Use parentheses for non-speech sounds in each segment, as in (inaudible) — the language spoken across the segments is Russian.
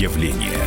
явление.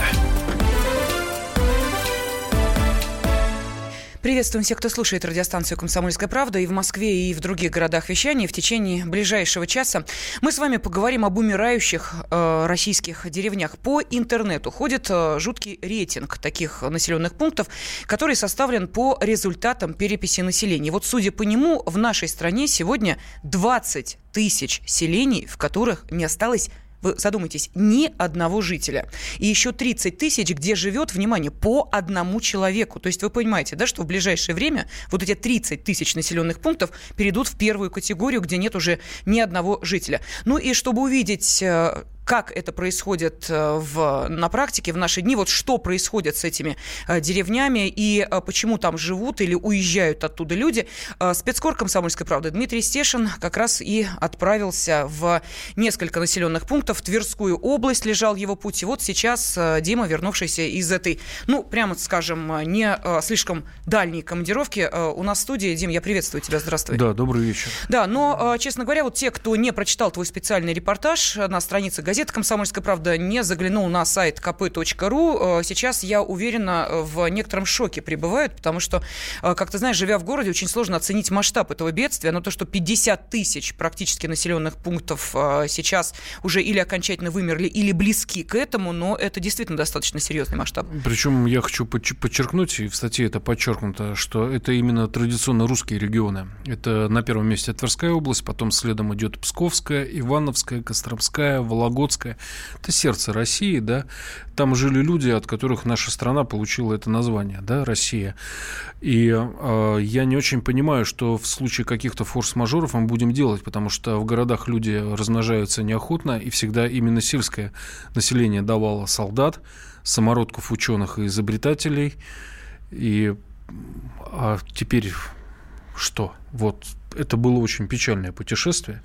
Приветствуем всех, кто слушает радиостанцию «Комсомольская правда» и в Москве, и в других городах вещания. В течение ближайшего часа мы с вами поговорим об умирающих э, российских деревнях. По интернету ходит э, жуткий рейтинг таких населенных пунктов, который составлен по результатам переписи населения. Вот, судя по нему, в нашей стране сегодня 20 тысяч селений, в которых не осталось вы задумайтесь, ни одного жителя. И еще 30 тысяч, где живет, внимание, по одному человеку. То есть вы понимаете, да, что в ближайшее время вот эти 30 тысяч населенных пунктов перейдут в первую категорию, где нет уже ни одного жителя. Ну и чтобы увидеть э, как это происходит э, в, на практике в наши дни, вот что происходит с этими э, деревнями и э, почему там живут или уезжают оттуда люди. Спецкор «Комсомольской правды» Дмитрий Стешин как раз и отправился в несколько населенных пунктов. В Тверскую область лежал его путь. И вот сейчас Дима, вернувшийся из этой, ну, прямо скажем, не слишком дальней командировки, у нас в студии. Дим, я приветствую тебя, здравствуй. Да, добрый вечер. Да, но, честно говоря, вот те, кто не прочитал твой специальный репортаж на странице газета «Комсомольская правда» не заглянул на сайт kp.ru. Э, сейчас, я уверена, в некотором шоке пребывают, потому что, э, как ты знаешь, живя в городе, очень сложно оценить масштаб этого бедствия. Но то, что 50 тысяч практически населенных пунктов э, сейчас уже или окончательно вымерли, или близки к этому, но это действительно достаточно серьезный масштаб. Причем я хочу подчеркнуть, и в статье это подчеркнуто, что это именно традиционно русские регионы. Это на первом месте Тверская область, потом следом идет Псковская, Ивановская, Костромская, Вологодская, Вологодская. Это сердце России, да. Там жили люди, от которых наша страна получила это название, да, Россия. И э, я не очень понимаю, что в случае каких-то форс-мажоров мы будем делать, потому что в городах люди размножаются неохотно, и всегда именно сельское население давало солдат, самородков, ученых и изобретателей. И а теперь что? Вот это было очень печальное путешествие.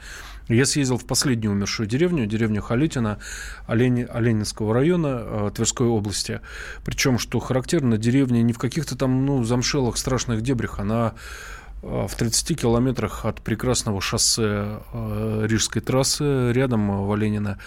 Я съездил в последнюю умершую деревню, деревню Халютина Олени, Оленинского района э, Тверской области. Причем, что характерно, деревня не в каких-то там ну, замшелых страшных дебрях, она э, в 30 километрах от прекрасного шоссе э, Рижской трассы, рядом в Оленино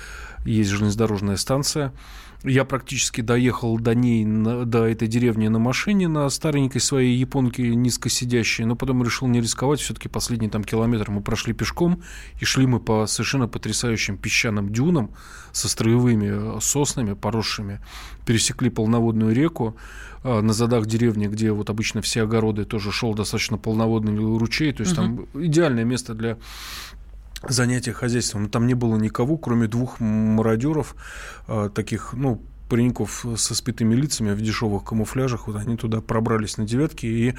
есть железнодорожная станция – я практически доехал до ней, до этой деревни на машине, на старенькой своей японке низкосидящей, но потом решил не рисковать. Все-таки последний там километр мы прошли пешком, и шли мы по совершенно потрясающим песчаным дюнам со строевыми соснами, поросшими. Пересекли полноводную реку а, на задах деревни, где вот обычно все огороды, тоже шел достаточно полноводный ручей. То есть угу. там идеальное место для занятия хозяйством. Там не было никого, кроме двух мародеров, а, таких, ну, пареньков со спитыми лицами в дешевых камуфляжах, вот они туда пробрались на девятки, и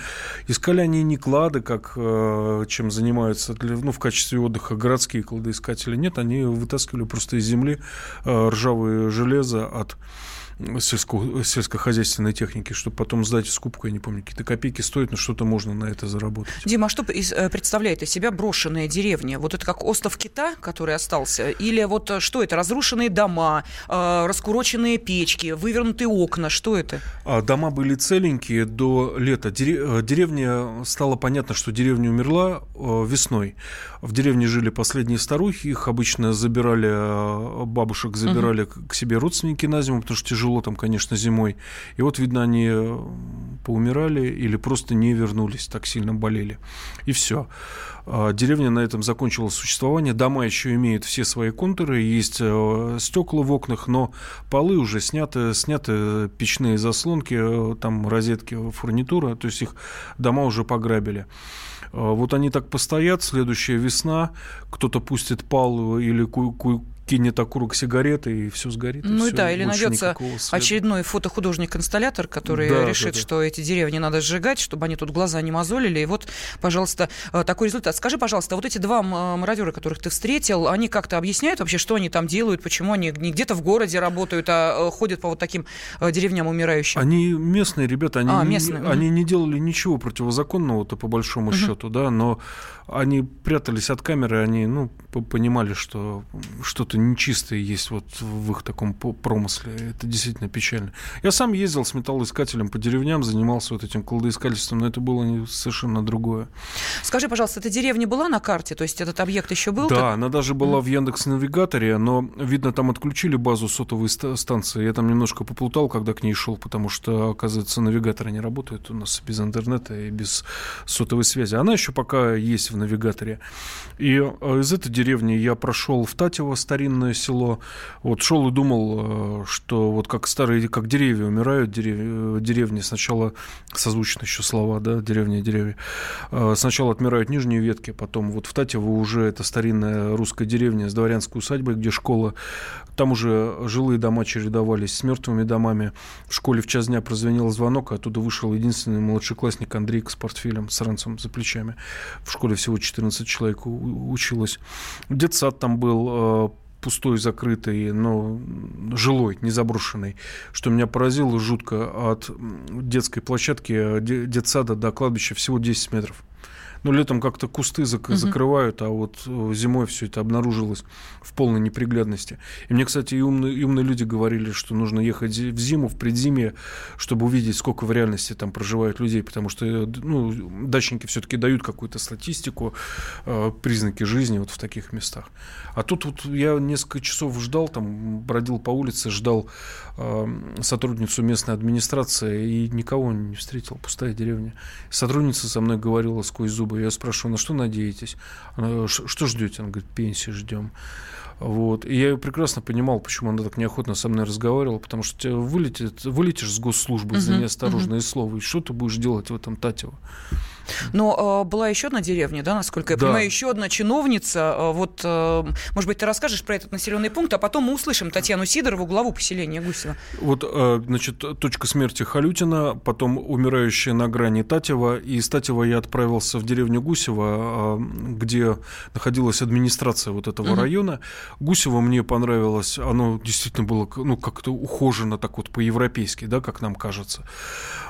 искали они не клады, как а, чем занимаются для, ну, в качестве отдыха городские кладоискатели, нет, они вытаскивали просто из земли а, ржавые железо от сельско, сельскохозяйственной техники, чтобы потом сдать в скупку, я не помню, какие-то копейки стоят, но что-то можно на это заработать. Дима, а что э, представляет из себя брошенная деревня? Вот это как остров Кита, который остался? Или вот э, что это? Разрушенные дома, э, раскуроченные печки, вывернутые окна? Что это? А, дома были целенькие до лета. Деревня, стало понятно, что деревня умерла весной. В деревне жили последние старухи, их обычно забирали, бабушек забирали угу. к себе родственники на зиму, потому что тяжело тяжело там, конечно, зимой. И вот, видно, они э, поумирали или просто не вернулись, так сильно болели. И все. А деревня на этом закончила существование. Дома еще имеют все свои контуры, есть э, стекла в окнах, но полы уже сняты, сняты печные заслонки, э, там розетки, фурнитура, то есть их дома уже пограбили. А вот они так постоят, следующая весна, кто-то пустит пал или кинет окурок сигареты, и все сгорит. Ну и, да, или найдется очередной фотохудожник-инсталлятор, который да, решит, да, да. что эти деревни надо сжигать, чтобы они тут глаза не мозолили. И вот, пожалуйста, э, такой результат. Скажи, пожалуйста, вот эти два э, мародера, которых ты встретил, они как-то объясняют вообще, что они там делают, почему они не где-то в городе работают, а э, ходят по вот таким деревням умирающим? Они местные ребята, они, а, местные. Не, они не делали ничего противозаконного-то по большому угу. счету, да, но они прятались от камеры, они, ну, понимали, что что-то нечистое есть вот в их таком промысле. Это действительно печально. Я сам ездил с металлоискателем по деревням, занимался вот этим кладоискательством, но это было совершенно другое. Скажи, пожалуйста, эта деревня была на карте? То есть этот объект еще был? Да, так? она даже была в Яндекс-навигаторе, но, видно, там отключили базу сотовой станции. Я там немножко поплутал, когда к ней шел, потому что, оказывается, навигаторы не работают у нас без интернета и без сотовой связи. Она еще пока есть в навигаторе. И э, из этой деревни я прошел в Татево, старинное село. Вот шел и думал, э, что вот как старые, как деревья умирают, деревья, деревни сначала созвучны еще слова, да, деревня деревья. Э, сначала отмирают нижние ветки, потом вот в Татево уже это старинная русская деревня с дворянской усадьбой, где школа. Там уже жилые дома чередовались с мертвыми домами. В школе в час дня прозвенел звонок, а оттуда вышел единственный младшеклассник Андрей с портфелем, с ранцем за плечами. В школе всего 14 человек училось. Детсад там был, э, пустой, закрытый, но жилой, не заброшенный, что меня поразило жутко. От детской площадки э, детсада до кладбища всего 10 метров. Ну, летом как-то кусты зак- угу. закрывают, а вот э, зимой все это обнаружилось в полной неприглядности. И мне, кстати, и умные, и умные люди говорили, что нужно ехать в зиму, в предзимье, чтобы увидеть, сколько в реальности там проживают людей, потому что э, ну, дачники все-таки дают какую-то статистику, э, признаки жизни вот в таких местах. А тут вот я несколько часов ждал, там бродил по улице, ждал сотрудницу местной администрации и никого не встретил, пустая деревня. Сотрудница со мной говорила сквозь зубы, я спрашиваю, на что надеетесь? Она, что ждете? Она говорит, пенсии ждем. Вот. И я прекрасно понимал, почему она так неохотно со мной разговаривала, потому что тебя вылетит, вылетишь с госслужбы uh-huh, за неосторожное uh-huh. слово, и что ты будешь делать в этом Татево? Но э, была еще одна деревня, да, насколько я да. понимаю, еще одна чиновница. Э, вот, э, может быть, ты расскажешь про этот населенный пункт, а потом мы услышим Татьяну Сидорову, главу поселения Гусева. Вот, э, значит, точка смерти Халютина, потом умирающая на грани Татева. И из Татева я отправился в деревню Гусева, э, где находилась администрация вот этого угу. района. Гусево мне понравилось, оно действительно было ну, как-то ухожено так вот по-европейски, да, как нам кажется.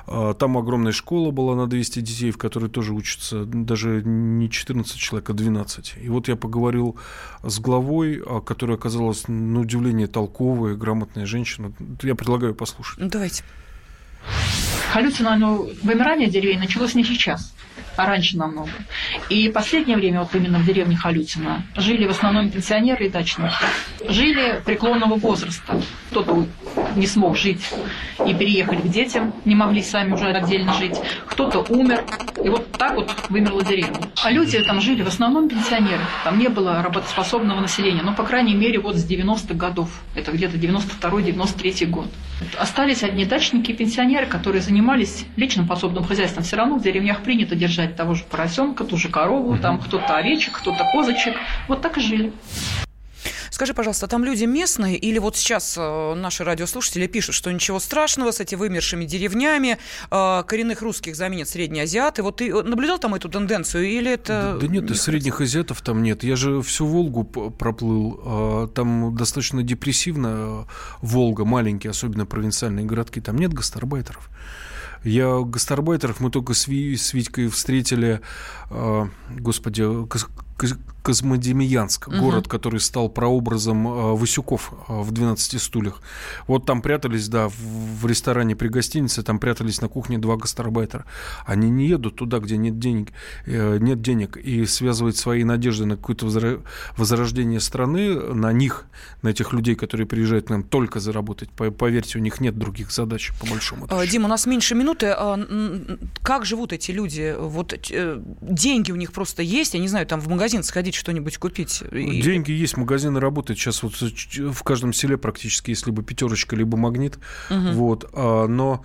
Э, там огромная школа была на 200 детей, в которой которые тоже учатся, даже не 14 человек, а 12. И вот я поговорил с главой, а, которая оказалась, на удивление, толковая, грамотная женщина. Я предлагаю послушать. Давайте. Халлюцинальное вымирание деревень началось не сейчас а раньше намного. И последнее время, вот именно в деревне Халютина, жили в основном пенсионеры и дачники. Жили преклонного возраста. Кто-то не смог жить и переехали к детям, не могли сами уже отдельно жить. Кто-то умер. И вот так вот вымерла деревня. А люди там жили в основном пенсионеры. Там не было работоспособного населения. Но, по крайней мере, вот с 90-х годов. Это где-то 92-93 год. Остались одни дачники и пенсионеры, которые занимались личным подсобным хозяйством. Все равно в деревнях принято держать того же поросенка, ту же корову, там кто-то овечек, кто-то козочек. Вот так и жили. Скажи, пожалуйста, там люди местные или вот сейчас э, наши радиослушатели пишут, что ничего страшного с этими вымершими деревнями, э, коренных русских заменят средние азиаты. Вот ты наблюдал там эту тенденцию или это... Да, да нет, и средних азиатов там нет. Я же всю Волгу проплыл. А там достаточно депрессивно Волга, маленькие, особенно провинциальные городки. Там нет гастарбайтеров. Я гастарбайтеров мы только с, Ви, с Витькой встретили, э, господи, Козмодемьянск, угу. город, который стал прообразом э, Васюков э, в «12 стульях». Вот там прятались, да, в ресторане при гостинице, там прятались на кухне два гастарбайтера. Они не едут туда, где нет денег, э, нет денег, и связывать свои надежды на какое-то возрождение страны, на них, на этих людей, которые приезжают к нам только заработать. Поверьте, у них нет других задач, по большому счету. Дим, у нас меньше минуты. А, как живут эти люди? Вот деньги у них просто есть, я не знаю, там в магазин сходить сходить что-нибудь купить. Деньги есть, магазины работают. Сейчас вот в каждом селе практически есть либо пятерочка, либо магнит. Угу. Вот. А, но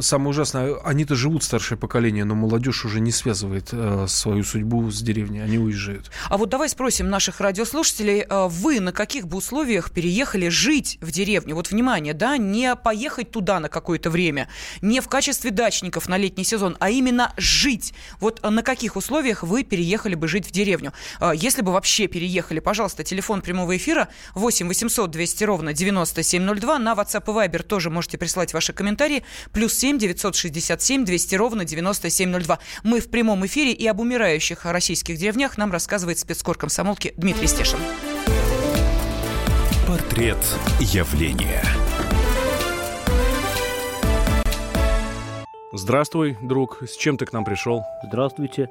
самое ужасное, они-то живут старшее поколение, но молодежь уже не связывает а, свою судьбу с деревней, они уезжают. А вот давай спросим наших радиослушателей, а, вы на каких бы условиях переехали жить в деревню? Вот внимание, да, не поехать туда на какое-то время, не в качестве дачников на летний сезон, а именно жить. Вот на каких условиях вы переехали бы жить в деревню? Если бы вообще переехали, пожалуйста, телефон прямого эфира 8 800 200 ровно 9702. На WhatsApp и Viber тоже можете прислать ваши комментарии. Плюс 7 967 200 ровно 9702. Мы в прямом эфире и об умирающих российских деревнях нам рассказывает спецкор комсомолки Дмитрий Стешин. Портрет явления. Здравствуй, друг. С чем ты к нам пришел? Здравствуйте.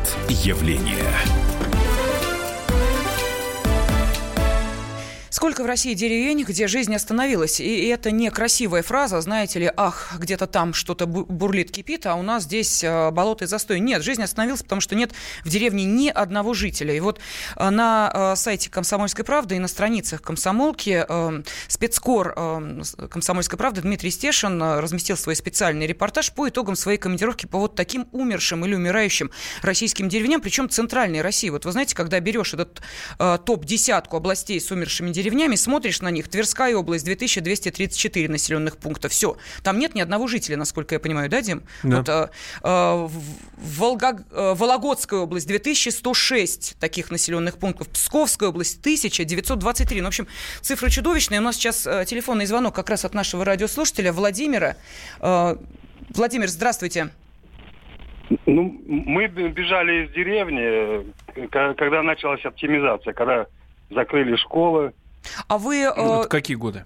Портрет явления. Сколько в России деревень, где жизнь остановилась? И это не красивая фраза, знаете ли, ах, где-то там что-то бурлит, кипит, а у нас здесь э, болото и застой. Нет, жизнь остановилась, потому что нет в деревне ни одного жителя. И вот э, на э, сайте «Комсомольской правды» и на страницах «Комсомолки» спецкор «Комсомольской правды» Дмитрий Стешин разместил свой специальный репортаж по итогам своей командировки по вот таким умершим или умирающим российским деревням, причем центральной России. Вот вы знаете, когда берешь этот топ-десятку областей с умершими деревнями, деревнями, смотришь на них, Тверская область, 2234 населенных пункта, все. Там нет ни одного жителя, насколько я понимаю, да, Дим? Да. Вот, э, э, Волга, э, Вологодская область, 2106 таких населенных пунктов, Псковская область, 1923. Ну, в общем, цифры чудовищные. У нас сейчас э, телефонный звонок как раз от нашего радиослушателя Владимира. Э, Владимир, здравствуйте. Ну, мы бежали из деревни, когда началась оптимизация, когда закрыли школы, а вы... Э... Ну, какие годы?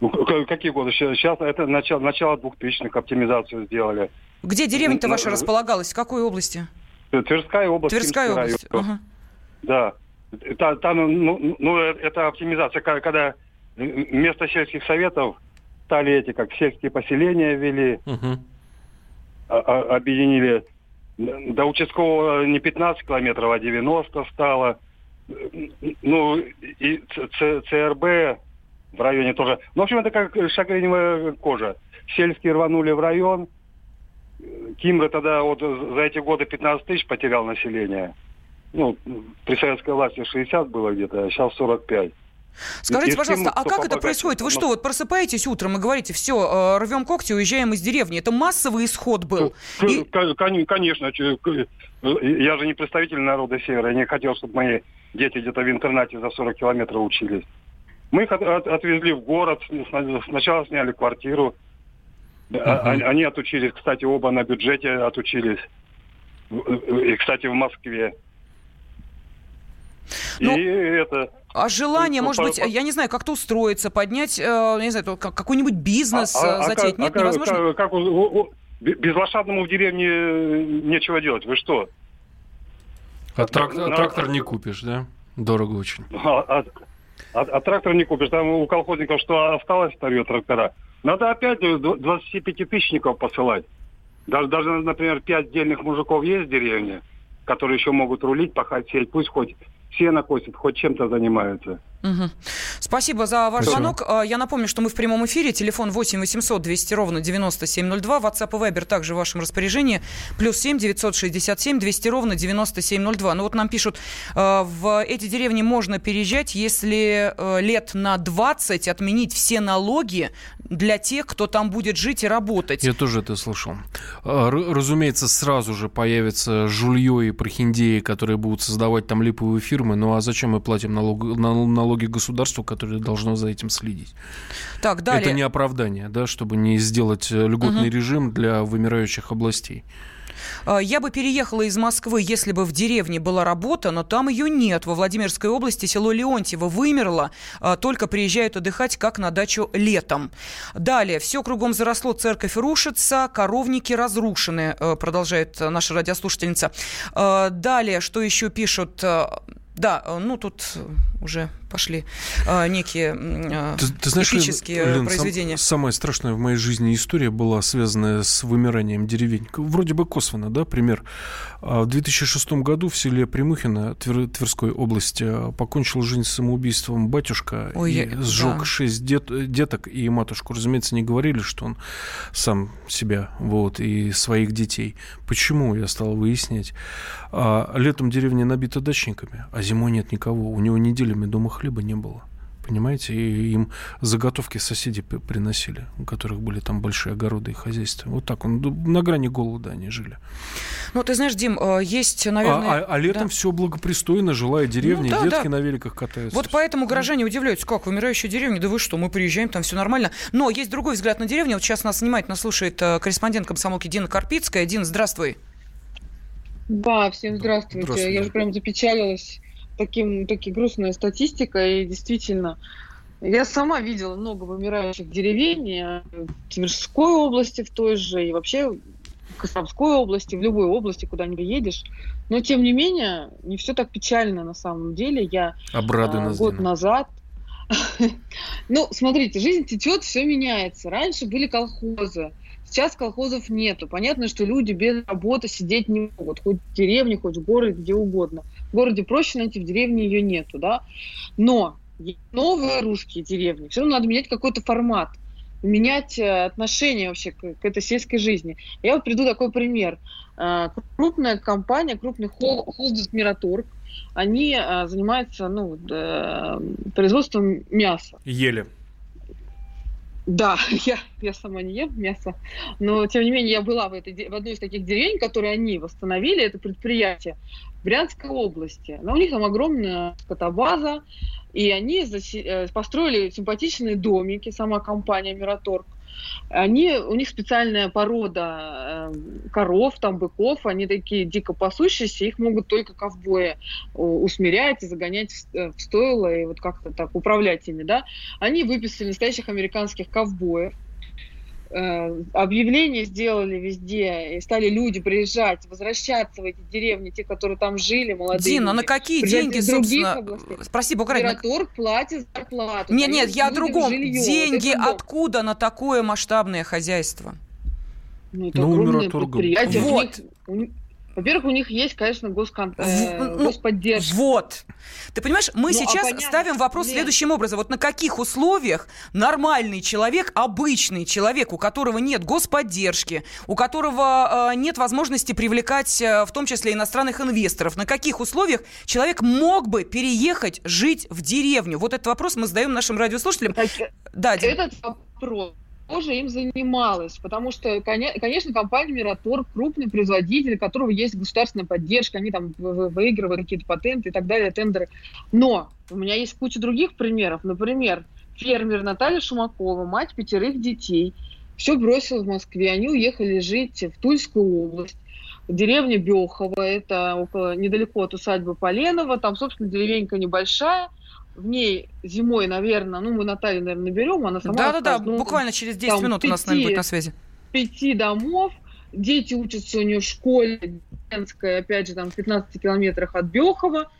Ну, какие годы? Сейчас это начало, начало 2000-х оптимизацию сделали. Где деревня-то ну, ваша ну, располагалась? В какой области? Тверская область. Тверская область. Ага. Да. Там, там ну, ну, это оптимизация, когда вместо сельских советов стали эти, как сельские поселения ввели, угу. объединили. До участкового не 15 километров, а 90 стало ну, и ЦРБ в районе тоже. Ну, в общем, это как шагреневая кожа. Сельские рванули в район. Кимра тогда вот за эти годы 15 тысяч потерял население. Ну, при советской власти 60 было где-то, а сейчас 45. Скажите, пожалуйста, а как это происходит? Вы что, вот просыпаетесь утром и говорите, все, э, рвем когти, уезжаем из деревни. Это массовый исход был? И... Конечно. Я же не представитель народа Севера. Я не хотел, чтобы мои дети где-то в интернате за 40 километров учились. Мы их от, от, отвезли в город, сначала сняли квартиру. Uh-huh. Они отучились, кстати, оба на бюджете отучились. И, кстати, в Москве. Ну, и это... А желание, ну, может по, быть, я не знаю, как-то устроиться, поднять, э, не знаю, какой-нибудь бизнес а, а, затеять? А, Нет, а, невозможно? Как, как, как, без лошадному в деревне нечего делать. Вы что? А трактор, на... трактор не купишь, да? Дорого очень. А, а, а, а трактор не купишь. Там у колхозников что осталось, старые трактора. Надо опять 25-тысячников посылать. Даже, даже, например, пять дельных мужиков есть в деревне, которые еще могут рулить, пахать, сеять. Пусть хоть сено косит, хоть чем-то занимаются. Угу. Спасибо за ваш Спасибо. звонок. А, я напомню, что мы в прямом эфире. Телефон 8 800 200 ровно 9702. WhatsApp и Viber также в вашем распоряжении. Плюс 7 967 200 ровно 9702. Ну вот нам пишут, а, в эти деревни можно переезжать, если а, лет на 20 отменить все налоги для тех, кто там будет жить и работать. Я тоже это слышал. Разумеется, сразу же появятся жулье и прохиндеи, которые будут создавать там липовые фирмы. Ну а зачем мы платим налог, налог налоги государству, которое должно за этим следить. Так, далее. Это не оправдание, да, чтобы не сделать э, льготный угу. режим для вымирающих областей. А, я бы переехала из Москвы, если бы в деревне была работа, но там ее нет. Во Владимирской области село Леонтьево вымерло, а, только приезжают отдыхать, как на дачу летом. Далее. Все кругом заросло, церковь рушится, коровники разрушены, э, продолжает наша радиослушательница. А, далее, что еще пишут? Да, ну тут уже пошли э, некие э, ты, ты знаешь, эпические Лен, произведения. Сам, самая страшная в моей жизни история была связанная с вымиранием деревень. Вроде бы косвенно, да, пример. А в 2006 году в селе Примухино Твер, Тверской области покончил жизнь самоубийством батюшка Ой, и я, сжег да. шесть дет, деток и матушку. Разумеется, не говорили, что он сам себя вот, и своих детей. Почему, я стал выяснять. А, летом деревня набита дачниками, а зимой нет никого. У него неделями дома хлеба не было понимаете, и им заготовки соседи приносили, у которых были там большие огороды и хозяйства. Вот так он на грани голода они жили. Ну, ты знаешь, Дим, э, есть, наверное... А, а, а летом да. все благопристойно, жилая деревня, ну, да, детки да. на великах катаются. Вот поэтому горожане удивляются, как, вымирающая деревня, да вы что, мы приезжаем, там все нормально. Но есть другой взгляд на деревню. Вот сейчас нас внимательно слушает э, корреспондент комсомолки Дина Карпицкая. Дин, здравствуй. Да, всем здравствуйте. здравствуйте. Я же прям запечалилась таким, таки грустная статистика, и действительно, я сама видела много вымирающих деревень в Тверской области в той же, и вообще в Костромской области, в любой области, куда не едешь. Но, тем не менее, не все так печально на самом деле. Я Обрадуй а, год назад... (laughs) Ну, смотрите, жизнь течет, все меняется. Раньше были колхозы, Сейчас колхозов нету. Понятно, что люди без работы сидеть не могут. Хоть в деревне, хоть в городе, где угодно. В городе проще найти, в деревне ее нету, да. Но новые русские деревни, все равно надо менять какой-то формат менять э, отношение вообще к, к этой сельской жизни. Я вот приду такой пример. Э, крупная компания, крупный холдинг Мираторг, они э, занимаются ну, производством мяса. Ели. Да, (laughs) я, я сама не ем мясо, но тем не менее я была в, этой, в одной из таких деревень, которые они восстановили, это предприятие в Брянской области. Но у них там огромная скотобаза, и они э, построили симпатичные домики, сама компания Мираторг. Они, у них специальная порода э, коров, там быков, они такие дико пасущиеся, их могут только ковбои усмирять и загонять в, э, в стойло и вот как-то так управлять ими, да. Они выписали настоящих американских ковбоев, Э, объявления сделали везде, и стали люди приезжать, возвращаться в эти деревни, те, которые там жили, молодые Дина, люди. на какие деньги, собственно? Областей. Спроси, Букарин. Мираторг платит зарплату. Нет, нет, я о другом. Жилье. Деньги вот откуда на такое масштабное хозяйство? Ну, это ну, огромное предприятие. Вот. У них, во-первых, у них есть, конечно, госкон... э, ну, господдержка. Вот. Ты понимаешь, мы ну, а сейчас а ставим вопрос Нет. следующим образом. Вот на каких условиях нормальный человек, обычный человек, у которого нет господдержки, у которого э, нет возможности привлекать э, в том числе иностранных инвесторов, на каких условиях человек мог бы переехать жить в деревню? Вот этот вопрос мы задаем нашим радиослушателям. Так, да, этот вопрос тоже им занималась, потому что, конечно, компания Мираторг крупный производитель, у которого есть государственная поддержка, они там выигрывают какие-то патенты и так далее, тендеры. Но у меня есть куча других примеров. Например, фермер Наталья Шумакова, мать пятерых детей, все бросила в Москве, они уехали жить в Тульскую область, деревня Бехова, это около, недалеко от усадьбы Поленова, там, собственно, деревенька небольшая – в ней зимой, наверное, ну, мы Наталью, наверное, наберем, она сама... Да-да-да, ну, буквально через 10 там, минут 5, у нас, наверное, будет на связи. Пяти домов, дети учатся у нее в школе, опять же, там, в 15 километрах от Бехова,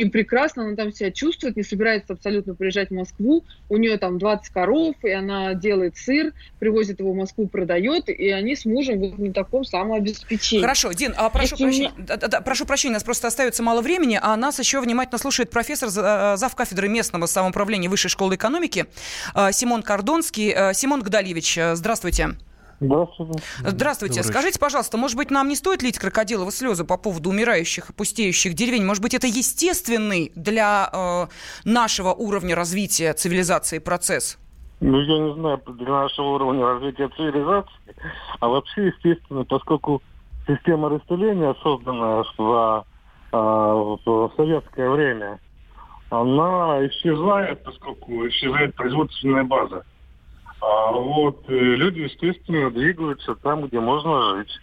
и прекрасно она там себя чувствует, не собирается абсолютно приезжать в Москву. У нее там 20 коров, и она делает сыр, привозит его в Москву, продает, и они с мужем вот на таком самообеспечении. Хорошо, Дин, а прошу, Если прощения, меня... да, да, прошу прощения, у нас просто остается мало времени, а нас еще внимательно слушает профессор, э, зав. кафедры местного самоуправления Высшей школы экономики э, Симон Кордонский. Э, Симон Гдальевич, здравствуйте. Здравствуйте. Здравствуйте. Скажите, пожалуйста, может быть, нам не стоит лить крокодиловы слезы по поводу умирающих и пустеющих деревень? Может быть, это естественный для э, нашего уровня развития цивилизации процесс? Ну, я не знаю, для нашего уровня развития цивилизации, а вообще, естественно, поскольку система расселения, созданная в, э, в советское время, она исчезает, поскольку исчезает производственная база. А вот э, люди, естественно, двигаются там, где можно жить.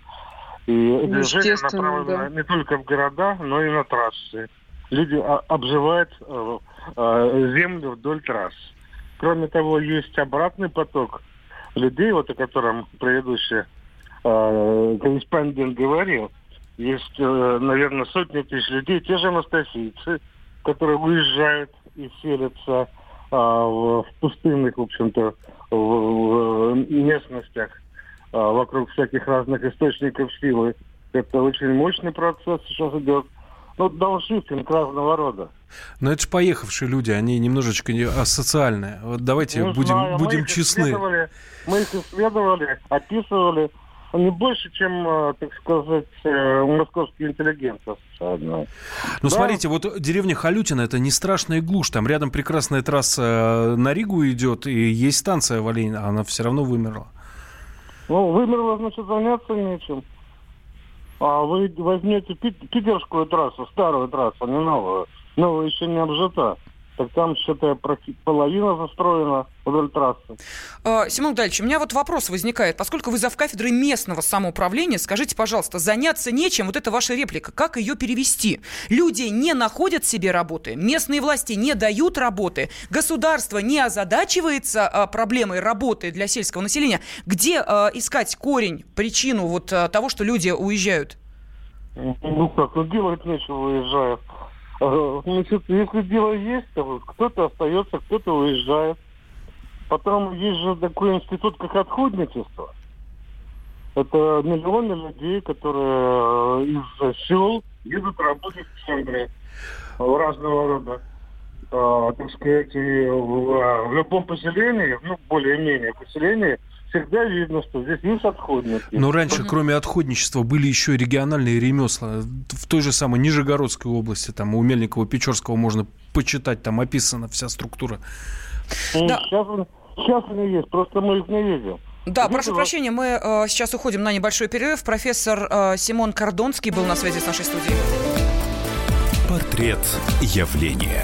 И движение направлено да. не только в города, но и на трассы. Люди обживают э, э, землю вдоль трасс. Кроме того, есть обратный поток людей, вот о котором предыдущий корреспондент говорил. Есть, наверное, сотни тысяч людей, те же анастасийцы, которые уезжают и селятся а, в, в пустынных, в общем-то, в, местностях а, вокруг всяких разных источников силы. Это очень мощный процесс сейчас идет. Ну, дауншифтинг разного рода. Но это же поехавшие люди, они немножечко не асоциальные. Вот давайте Не будем, знаю, будем мы честны. исследовали, Мы их исследовали, описывали. Не больше, чем, э, так сказать, э, московский интеллигент социальный. Ну, Да. смотрите, вот деревня Халютина, это не страшная глушь. Там рядом прекрасная трасса на Ригу идет, и есть станция в Олене, а она все равно вымерла. Ну, вымерло, значит, заняться нечем. А вы возьмете пит- питерскую трассу, старую трассу, не новую. Новая еще не обжита. Так там что-то половина застроена вдоль трассы. Э, Семен Дальевич, у меня вот вопрос возникает. Поскольку вы завкафедрой местного самоуправления, скажите, пожалуйста, заняться нечем, вот это ваша реплика, как ее перевести? Люди не находят себе работы, местные власти не дают работы, государство не озадачивается э, проблемой работы для сельского населения. Где э, искать корень, причину вот того, что люди уезжают? Ну как, ну делать нечего, уезжают. Э, Значит, если дело есть, вот кто-то остается, кто-то уезжает. Потом есть же такой институт, как отходничество. Это миллионы людей, которые э, из сел едут работать в центры разного рода. Э, так сказать, в любом поселении, ну, более-менее поселении, всегда видно, что здесь есть отходники. Но раньше, кроме отходничества, были еще и региональные ремесла. В той же самой Нижегородской области, там у Мельникова-Печорского можно почитать, там описана вся структура. Ну, Да. Сейчас, они- сейчас они есть, просто мы их не видим. Да, Где прошу прощения, мы э, сейчас уходим на небольшой перерыв. Профессор э, Симон Кордонский был на связи с нашей студией. Портрет явления.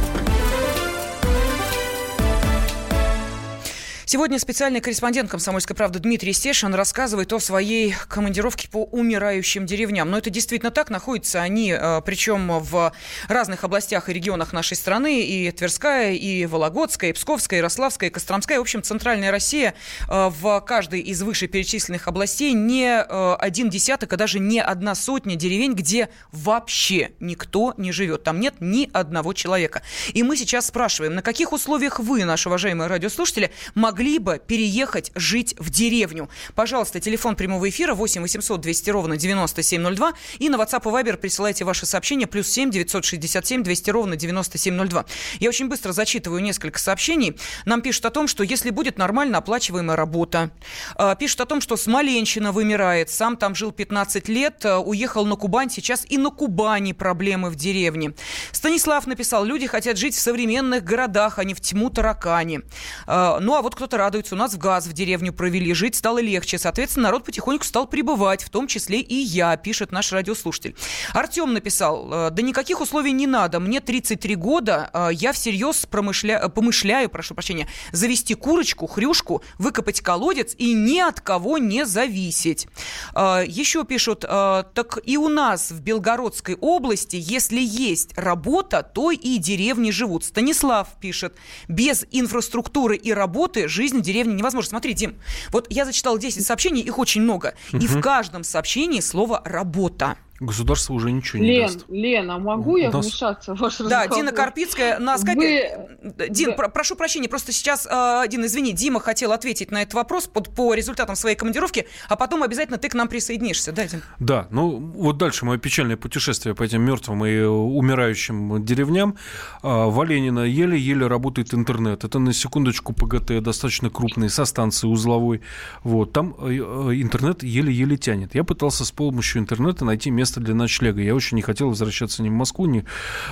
Сегодня специальный корреспондент «Комсомольской правды» Дмитрий Стешин рассказывает о своей командировке по умирающим деревням. Но это действительно так. Находятся они, э, причем в разных областях и регионах нашей страны. И Тверская, и Вологодская, и Псковская, и Ярославская, и Костромская. В общем, Центральная Россия э, в каждой из вышеперечисленных областей не э, один десяток, а даже не одна сотня деревень, где вообще никто не живет. Там нет ни одного человека. И мы сейчас спрашиваем, на каких условиях вы, наши уважаемые радиослушатели, могли бы переехать жить в деревню? Пожалуйста, телефон прямого эфира 8 800 200 ровно 9702 и на WhatsApp и Viber присылайте ваши сообщения плюс 7 967 200 ровно 9702. Я очень быстро зачитываю несколько сообщений. Нам пишут о том, что если будет нормально оплачиваемая работа, э, пишут о том, что Смоленщина вымирает, сам там жил 15 лет, э, уехал на Кубань, сейчас и на Кубани проблемы в деревне. Станислав написал, люди хотят жить в современных городах, а не в тьму таракани. Э, Ну, а вот кто-то радуется, у нас в газ в деревню провели, жить стало легче. Соответственно, народ потихоньку стал прибывать, в том числе и я, пишет наш радиослушатель. Артем написал, э, да никаких условий не надо, мне 33 года, э, я всерьез промышля... помышляю, прошу прощения, завести курочку, хрюшку, выкопать колодец и ни от кого не зависеть. Э, Еще пишут, э, так и у нас в Белгородской области, если есть работа, то и деревни живут. Станислав пишет, без инфраструктуры и работы жизнь в деревне невозможна. Смотри, Дим, вот я зачитал 10 сообщений, их очень много. И в каждом сообщении слово «работа». Государство уже ничего не Лен, даст. Лена, могу я нас- вмешаться в ваш Да, разговор? Дина Карпицкая на скайпе. Вы- Дин, да. про- прошу прощения, просто сейчас, э, Дин, извини, Дима хотел ответить на этот вопрос под, по результатам своей командировки, а потом обязательно ты к нам присоединишься, да, Дим? Да, ну вот дальше мое печальное путешествие по этим мертвым и умирающим деревням. А, В Оленино еле-еле работает интернет. Это на секундочку ПГТ достаточно крупный, со станции узловой. Вот, там э, э, интернет еле-еле тянет. Я пытался с помощью интернета найти место для ночлега. Я очень не хотел возвращаться ни в Москву, ни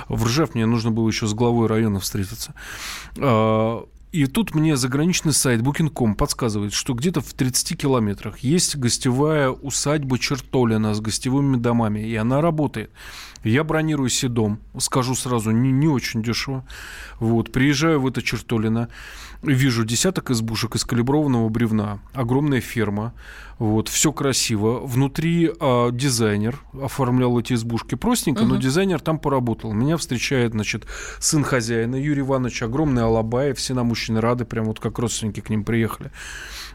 в Ржев. Мне нужно было еще с главой района встретиться. А, И тут мне заграничный сайт Booking.com подсказывает, что где-то в 30 километрах есть гостевая усадьба Чертолина с гостевыми домами, и она работает. Я бронирую себе дом, скажу сразу, не, не очень дешево. Вот, приезжаю в это Чертолино, вижу десяток избушек из калиброванного бревна, огромная ферма, вот, все красиво. Внутри э, дизайнер оформлял эти избушки простенько, uh-huh. но дизайнер там поработал. Меня встречает, значит, сын хозяина Юрий Иванович, огромный алабай, все нам очень рады, прям вот как родственники к ним приехали.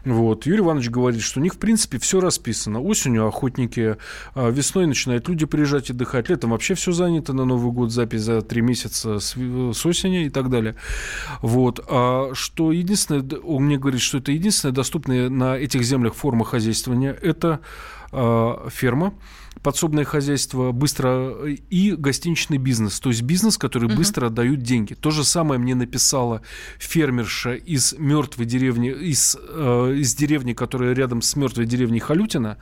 Вот. Юрий Иванович говорит, что у них, в принципе, все расписано. Осенью охотники, а, весной начинают люди приезжать отдыхать, летом вообще все занято на Новый год, запись за три месяца с, с осени и так далее. Вот. А что единственное, он мне говорит, что это единственная доступная на этих землях форма хозяйствования, это э, ферма, подсобное хозяйство, быстро и гостиничный бизнес, то есть бизнес, который uh-huh. быстро отдают деньги. То же самое мне написала фермерша из мертвой деревни, из, э, из деревни, которая рядом с мертвой деревней Халютина.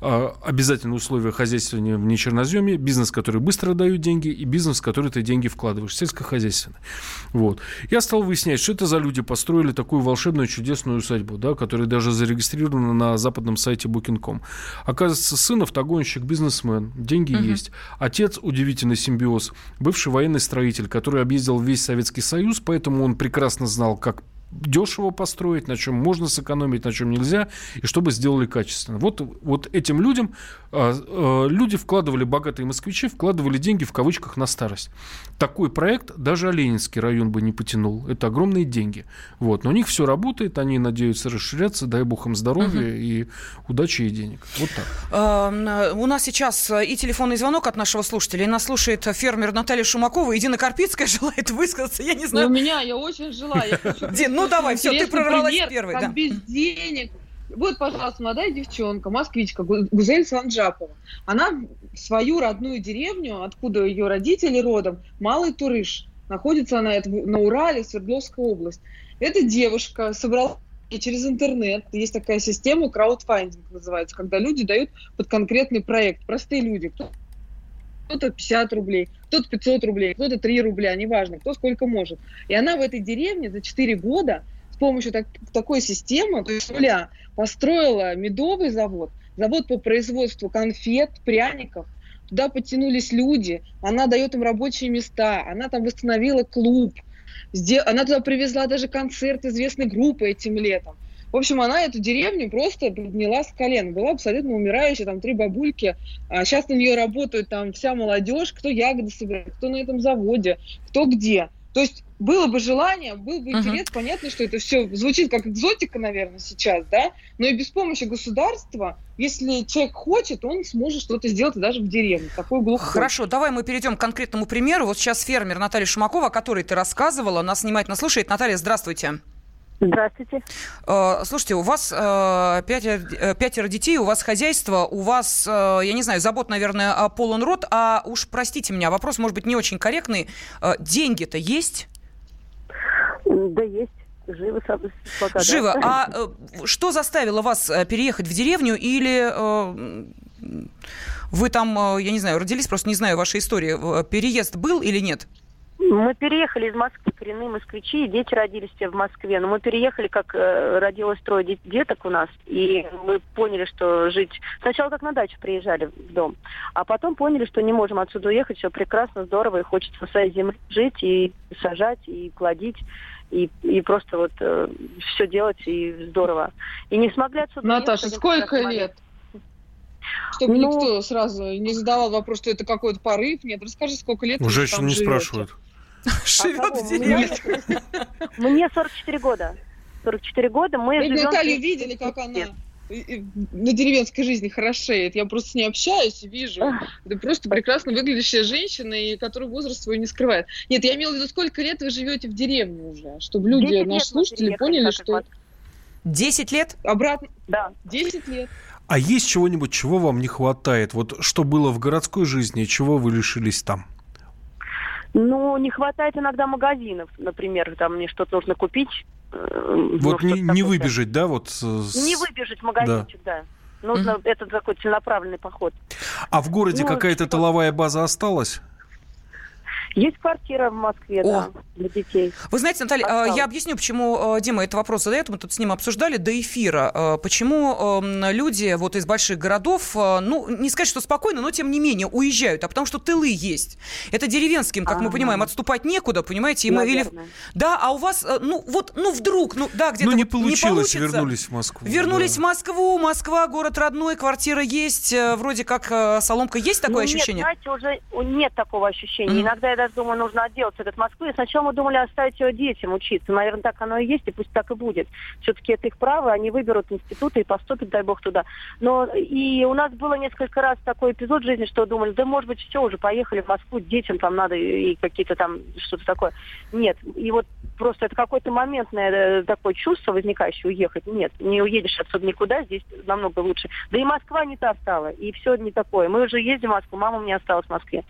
Э, обязательное условие хозяйствования в нечерноземе, бизнес, который быстро отдают деньги, и бизнес, в который ты деньги вкладываешь, сельскохозяйственный. Вот. Я стал выяснять, что это за люди построили такую волшебную чудесную усадьбу, да, которая даже зарегистрирована на западном сайте Booking.com. Оказывается, сын автогонщик, бизнесмен, деньги угу. есть. Отец удивительный симбиоз, бывший военный строитель, который объездил весь Советский Союз, поэтому он прекрасно знал, как дешево построить, на чем можно сэкономить, на чем нельзя, и чтобы сделали качественно. Вот, вот этим людям а, люди вкладывали, богатые москвичи, вкладывали деньги в кавычках на старость. Такой проект даже Ленинский район бы не потянул. Это огромные деньги. Вот. Но у них все работает, они надеются расширяться, дай бог им здоровья угу. и удачи и денег. Вот так. А, у нас сейчас и телефонный звонок от нашего слушателя, и нас слушает фермер Наталья Шумакова, и Дина Карпицкая (laughs) желает высказаться, я не знаю. Ну, у меня, я очень желаю. (laughs) Дин, ну давай, все, ты прорвалась пример, первой. Как да. без денег. Вот, пожалуйста, молодая девчонка, москвичка, Гузель Санджапова. Она свою родную деревню, откуда ее родители родом, Малый Турыш. Находится она на Урале, Свердловская область. Эта девушка собрала и через интернет есть такая система, краудфандинг называется, когда люди дают под конкретный проект. Простые люди. Кто-то 50 рублей, кто-то 500 рублей, кто-то 3 рубля, неважно, кто сколько может. И она в этой деревне за 4 года с помощью так, такой системы, то есть нуля, построила медовый завод, завод по производству конфет, пряников, туда подтянулись люди, она дает им рабочие места, она там восстановила клуб, она туда привезла даже концерт известной группы этим летом. В общем, она эту деревню просто подняла с колен. Была абсолютно умирающая, там три бабульки. А сейчас на нее работают там вся молодежь, кто ягоды собирает, кто на этом заводе, кто где. То есть было бы желание, был бы интерес, uh-huh. понятно, что это все звучит как экзотика, наверное, сейчас, да, но и без помощи государства, если человек хочет, он сможет что-то сделать даже в деревне. Такой глухой. Хорошо, давай мы перейдем к конкретному примеру. Вот сейчас фермер Наталья Шумакова, о которой ты рассказывала, нас внимательно слушает. Наталья, здравствуйте. Здравствуйте. Э, слушайте, у вас э, пятеро, э, пятеро детей, у вас хозяйство, у вас, я не знаю, забот, наверное, полон рот, а уж простите меня, вопрос может быть не очень корректный. Деньги-то есть? Да, есть. Живо, пока, Живо. Да. А что заставило вас переехать в деревню или вы там, я не знаю, родились, просто не знаю вашей истории. Переезд был или нет? Мы переехали из Москвы, коренные москвичи, и дети родились все в Москве. Но мы переехали, как э, родилось трое деток у нас, и мы поняли, что жить... Сначала как на дачу приезжали в дом, а потом поняли, что не можем отсюда уехать, все прекрасно, здорово, и хочется на своей земле жить, и сажать, и плодить, и, и просто вот э, все делать, и здорово. И не смогли отсюда Наташа, уехать, сколько лет? Чтобы ну, никто сразу не задавал вопрос, что это какой-то порыв. Нет, расскажи, сколько лет Уже еще не живете. спрашивают. Живет в деревне. Мне (laughs) 44 года. 44 года мы живем... Наталью видели, как она на деревенской жизни хорошеет. Я просто с ней общаюсь и вижу. Это просто прекрасно выглядящая женщина, и которая возраст свой не скрывает. Нет, я имела в виду, сколько лет вы живете в деревне уже, чтобы люди, наши слушатели, поняли, что... Десять лет? Обратно. Да. Десять лет. А есть чего-нибудь, чего вам не хватает? Вот что было в городской жизни, чего вы лишились там? Ну, не хватает иногда магазинов, например, там мне что-то нужно купить. Э, вот ну, не, не выбежать, да, вот? Не выбежать в магазинчик, да. да. Нужно mm-hmm. этот такой целенаправленный поход. А в городе ну, какая-то что... тыловая база осталась? Есть квартира в Москве, О. да, для детей. Вы знаете, Наталья, э, Осталось. я объясню, почему э, Дима этот вопрос задает. Мы тут с ним обсуждали до эфира. Э, Почему э, люди вот из больших городов, ну, не сказать, что спокойно, но тем не менее уезжают, а потому что тылы есть. Это деревенским, как мы Ага. понимаем, отступать некуда, понимаете? И мы- или-. Да, а у вас, ну, вот, ну, вдруг, ну, да, где-то Ну, не вот получилось, получится. вернулись в Москву. Вернулись да. в Москву, Москва, город родной, квартира есть, вроде как соломка. Есть такое Ну, ощущение? Нет, знаете, уже нет такого ощущения. Мгм. Иногда я даже думаю, нужно отделаться от Москвы. Сначала мы думали оставить ее детям учиться. Наверное, так оно и есть, и пусть так и будет. Все-таки это их право, они выберут институты и поступят, дай бог, туда. Но и у нас было несколько раз такой эпизод в жизни, что думали, да, может быть, все, уже поехали в Москву, детям там надо и какие-то там что-то такое. Нет. И вот просто это какое-то моментное такое чувство возникающее уехать. Нет, не уедешь отсюда никуда, здесь намного лучше. Да и Москва не та стала, и все не такое. Мы уже ездим в Москву, мама у меня осталась в Москве.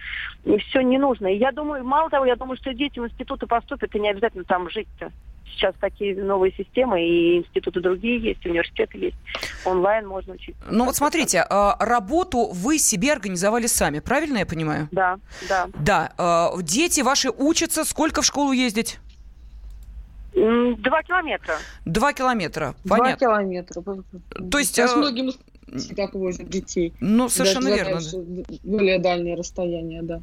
И все не нужно. И я думаю, мало того, я думаю, что дети в институты поступят, и не обязательно там жить-то. Сейчас такие новые системы, и институты другие есть, университеты есть. Онлайн можно учиться. Ну вот смотрите, э, работу вы себе организовали сами, правильно я понимаю? Да, да. Да, э, дети ваши учатся, сколько в школу ездить? Два километра. Два километра, Два понятно. километра. То есть, Сейчас многие москвичи так возят детей. Ну, совершенно Даже верно. дальше, Более дальние расстояния, да.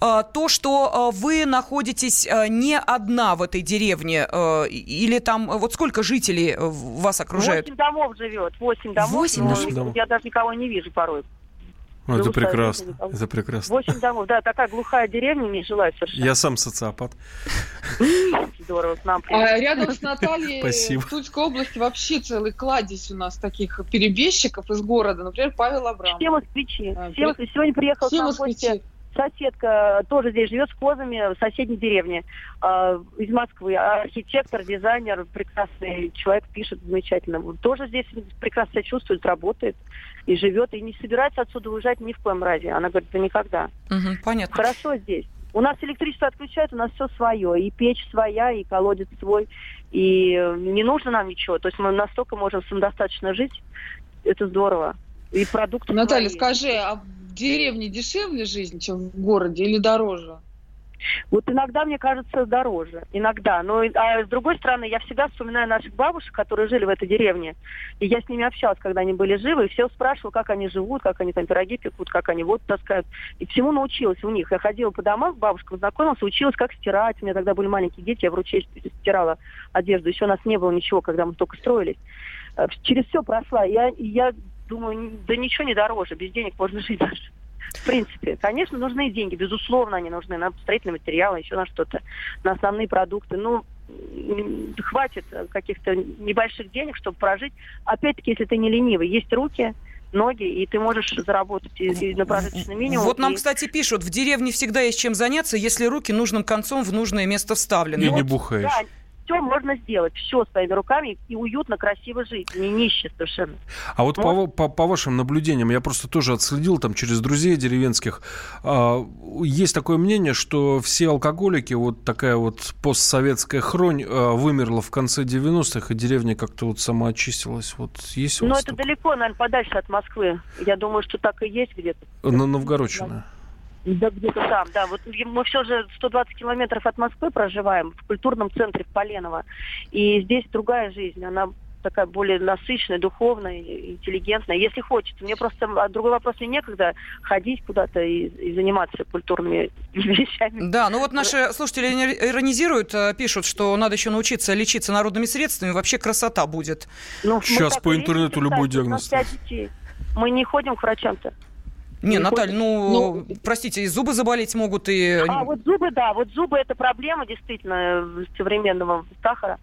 А, То, что э, вы находитесь э, не одна в этой деревне, э, или там, э, вот сколько жителей э, вас окружают? Восемь домов живет, восемь домов. Восемь Восемь домов. Я даже никого не вижу порой. Ну, это Живут соседи, прекрасно. никого. Это прекрасно. Восемь домов, да, такая глухая деревня, не жилая совершенно. Я сам социопат. Здорово, к нам А приехали. рядом с Натальей Спасибо. в Тульской области вообще целый кладезь у нас таких перебежчиков из города. Например, Павел Абрамов. Все москвичи. А, Все москвичи. Сегодня приехала Все к нам в гости москвичи. Соседка, тоже здесь живет с козами в соседней деревне э, из Москвы. Архитектор, дизайнер, прекрасный человек, пишет замечательно. Тоже здесь прекрасно себя чувствует, работает и живет, и не собирается отсюда уезжать ни в коем разе. Она говорит, да никогда. Мгм, понятно. Хорошо здесь. У нас электричество отключают, у нас все свое. И печь своя, и колодец свой. И э, не нужно нам ничего. То есть мы настолько можем самодостаточно жить. Это здорово. И продукты Наталья, свои. скажи, а в деревне дешевле жизнь, чем в городе, или дороже? Вот иногда, мне кажется, дороже. Иногда. Но а с другой стороны, я всегда вспоминаю наших бабушек, которые жили в этой деревне. И я с ними общалась, когда они были живы, и все спрашивала, как они живут, как они там пироги пекут, как они воду таскают. И всему научилась у них. Я ходила по домам, к бабушкам знакомилась, училась, как стирать. У меня тогда были маленькие дети, я в ручей стирала одежду. Еще у нас не было ничего, когда мы только строились. Э, Через все прошла. Я, я думаю, да ничего не дороже, без денег можно жить даже. В принципе, конечно, нужны деньги, безусловно, они нужны на строительные материалы, еще на что-то, на основные продукты. Ну, хватит каких-то небольших денег, чтобы прожить. Опять-таки, если ты не ленивый, есть руки, ноги, и ты можешь заработать и, и на прожиточный минимум. Вот нам, и- кстати, пишут, в деревне всегда есть чем заняться, если руки нужным концом в нужное место вставлены. И не Вот бухаешь. Да, все можно сделать, все своими руками и уютно, красиво жить, не нищие совершенно. А вот по, по, по вашим наблюдениям, я просто тоже отследил там через друзей деревенских, а, есть такое мнение, что все алкоголики, вот такая вот постсоветская хронь а, вымерла в конце 90-х, и деревня как-то вот самоочистилась. Вот есть Но это такое? далеко, наверное, подальше от Москвы. Я думаю, что так и есть где-то. На Новгородчина. Да, где-то там, да. Вот мы все же 120 километров от Москвы проживаем, в культурном центре в Поленово. И здесь другая жизнь, она такая более насыщенная, духовная, интеллигентная. Если хочется. Мне просто а другой вопрос, мне некогда ходить куда-то и, и заниматься культурными (laughs) вещами. Да, ну вот наши слушатели ир- иронизируют, э, пишут, что надо еще научиться лечиться народными средствами, вообще красота будет. Ну, Сейчас по интернету любой диагноз. Мы не ходим к врачам-то. Не, Наталья, ходит. ну, простите, и зубы заболеть могут, и... А, вот зубы, да, вот зубы это проблема действительно э, современного сахара.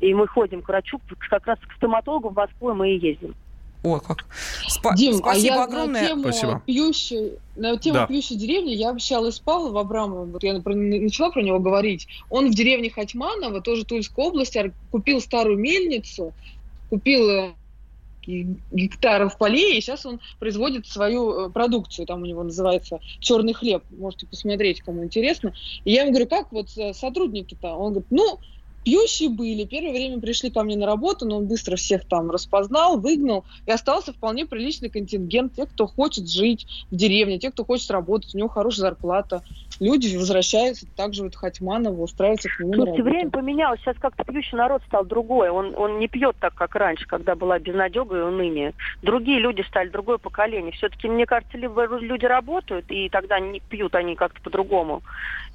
И мы ходим к врачу, как раз к стоматологу в Москву мы и ездим. Ой, как. Спа- Дим, а спасибо я огромное. на тему Спасибо. пьющей, на тему Да. пьющей деревни я общалась с Павлом Абрамовым, вот я про- начала про него говорить. Он в деревне Хатьманово, тоже Тульской области, купил старую мельницу, купил э, гектаров полей, и сейчас он производит свою э, продукцию, там у него называется черный хлеб, можете посмотреть, кому интересно. И я ему говорю, как вот э, сотрудники-то? Он говорит, ну, Пьющие были. Первое время пришли ко мне на работу, но он быстро всех там распознал, выгнал. И остался вполне приличный контингент. Те, кто хочет жить в деревне, те, кто хочет работать, у него хорошая зарплата. Люди возвращаются также вот Хатьманову, устраиваются к нему Слушайте, время поменялось. Сейчас как-то пьющий народ стал другой. Он, он не пьет так, как раньше, когда была безнадега и уныние. Другие люди стали, другое поколение. Все-таки, мне кажется, либо люди работают, и тогда не пьют они как-то по-другому.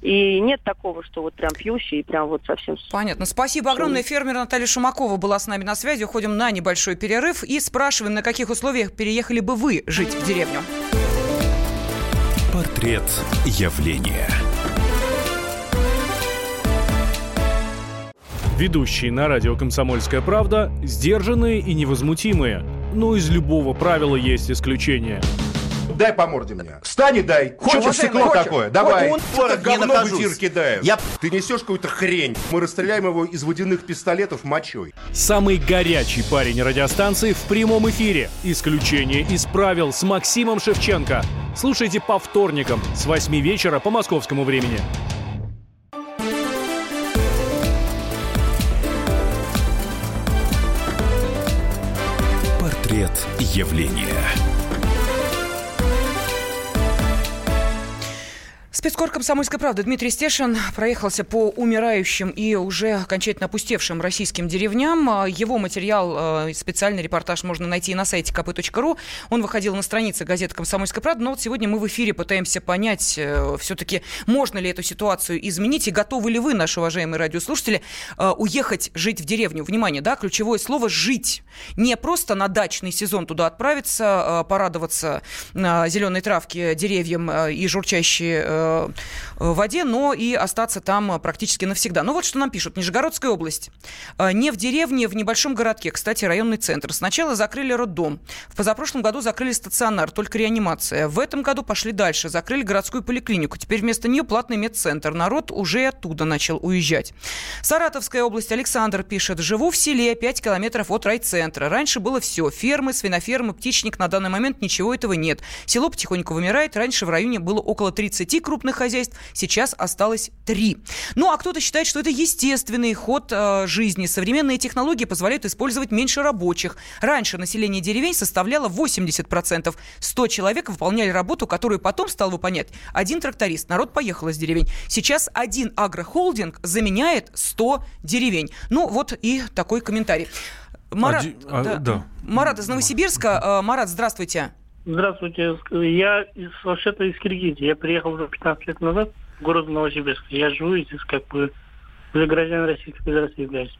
И нет такого, что вот прям пьющий и прям вот совсем... Понятно. Спасибо огромное. Фермер Наталья Шумакова была с нами на связи. Уходим на небольшой перерыв и спрашиваем, на каких условиях переехали бы вы жить в деревню. Портрет явления. Ведущие на радио «Комсомольская правда» сдержанные и невозмутимые. Но из любого правила есть исключение – Дай по морде мне. Встань и дай. Хочешь стекло такое? Давай. Вот он, говно в эфир кидает. Я... Ты несешь какую-то хрень. Мы расстреляем его из водяных пистолетов мочой. Самый горячий парень радиостанции в прямом эфире. Исключение из правил с Максимом Шевченко. Слушайте по вторникам с 8 вечера по московскому времени. Портрет явления. Спецкор «Комсомольской правды» Дмитрий Стешин проехался по умирающим и уже окончательно опустевшим российским деревням. Его материал, э, специальный репортаж можно найти на сайте kp.ru. Он выходил на странице газеты «Комсомольская правда». Но вот сегодня мы в эфире пытаемся понять, э, все-таки можно ли эту ситуацию изменить и готовы ли вы, наши уважаемые радиослушатели, э, уехать жить в деревню. Внимание, да, ключевое слово «жить». Не просто на дачный сезон туда отправиться, порадоваться зеленой травке, деревьям и журчащие Э, воде, но и остаться там практически навсегда. Ну вот что нам пишут. Нижегородская область. Э, не в деревне, в небольшом городке, кстати, районный центр. Сначала закрыли роддом. В позапрошлом году закрыли стационар, только реанимация. В этом году пошли дальше. Закрыли городскую поликлинику. Теперь вместо нее платный медцентр. Народ уже оттуда начал уезжать. Саратовская область. Александр пишет. Живу в селе 5 километров от райцентра. Раньше было все. Фермы, свинофермы, птичник. На данный момент ничего этого нет. Село потихоньку вымирает. Раньше в районе было около 30 крупных крупных хозяйств, сейчас осталось три. Ну, а кто-то считает, что это естественный ход э, жизни. Современные технологии позволяют использовать меньше рабочих. Раньше население деревень составляло 80%. 100 человек выполняли работу, которую потом стал выполнять один тракторист. Народ поехал из деревень. Сейчас один агрохолдинг заменяет 100 деревень. Ну, вот и такой комментарий. Марат, Один, а, да. Да. Марат из Новосибирска. Э, Марат, здравствуйте. Здравствуйте. Я из, вообще-то из Киргизии. Я приехал уже 15 лет назад в город Новосибирск. Я живу здесь как бы уже гражданин Российской Федерации являюсь.